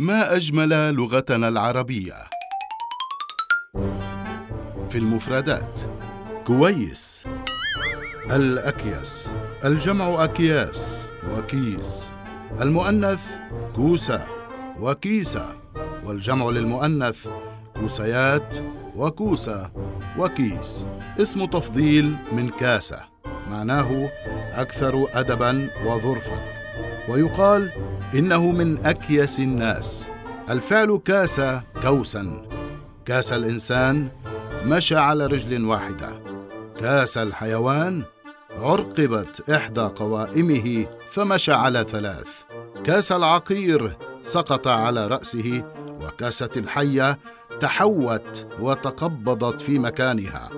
ما أجمل لغتنا العربية. في المفردات كويس. الأكياس الجمع أكياس وكيس. المؤنث كوسة وكيسة. والجمع للمؤنث كوسيات وكوسة وكيس. اسم تفضيل من كاسة معناه أكثر ادبا وظرفا. ويقال إنه من أكيس الناس. الفعل كاس كوسا. كاس الإنسان مشى على رجل واحدة. كاس الحيوان عرقبت إحدى قوائمه فمشى على ثلاث. كاس العقير سقط على رأسه وكاسة الحية تحوت وتقبضت في مكانها.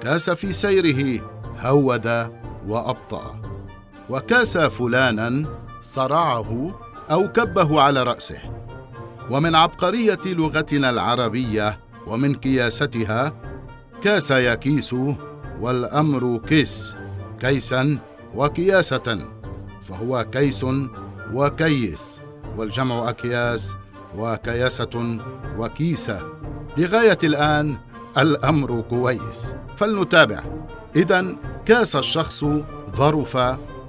كاس في سيره هود وأبطأ. وكاس فلانا صرعه أو كبه على رأسه. ومن عبقرية لغتنا العربية ومن كياستها كاس يكيس والأمر كيس كيسا وكياسه فهو كيس وكيس والجمع أكياس وكياسة وكيسة. لغاية الآن الأمر كويس. فلنتابع. اذا كاس الشخص ظرف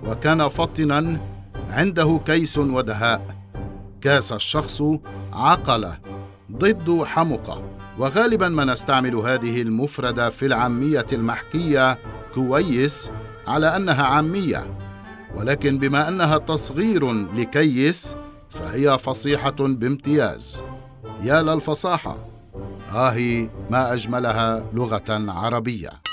وكان فطنا عنده كيس ودهاء. كاس الشخص عقل ضد حمق وغالبا ما نستعمل هذه المفردة في العامية المحكية كويس على أنها عامية. ولكن بما أنها تصغير لكيس فهي فصيحة بامتياز. يا للفصاحة. آه ما أجملها لغة عربية.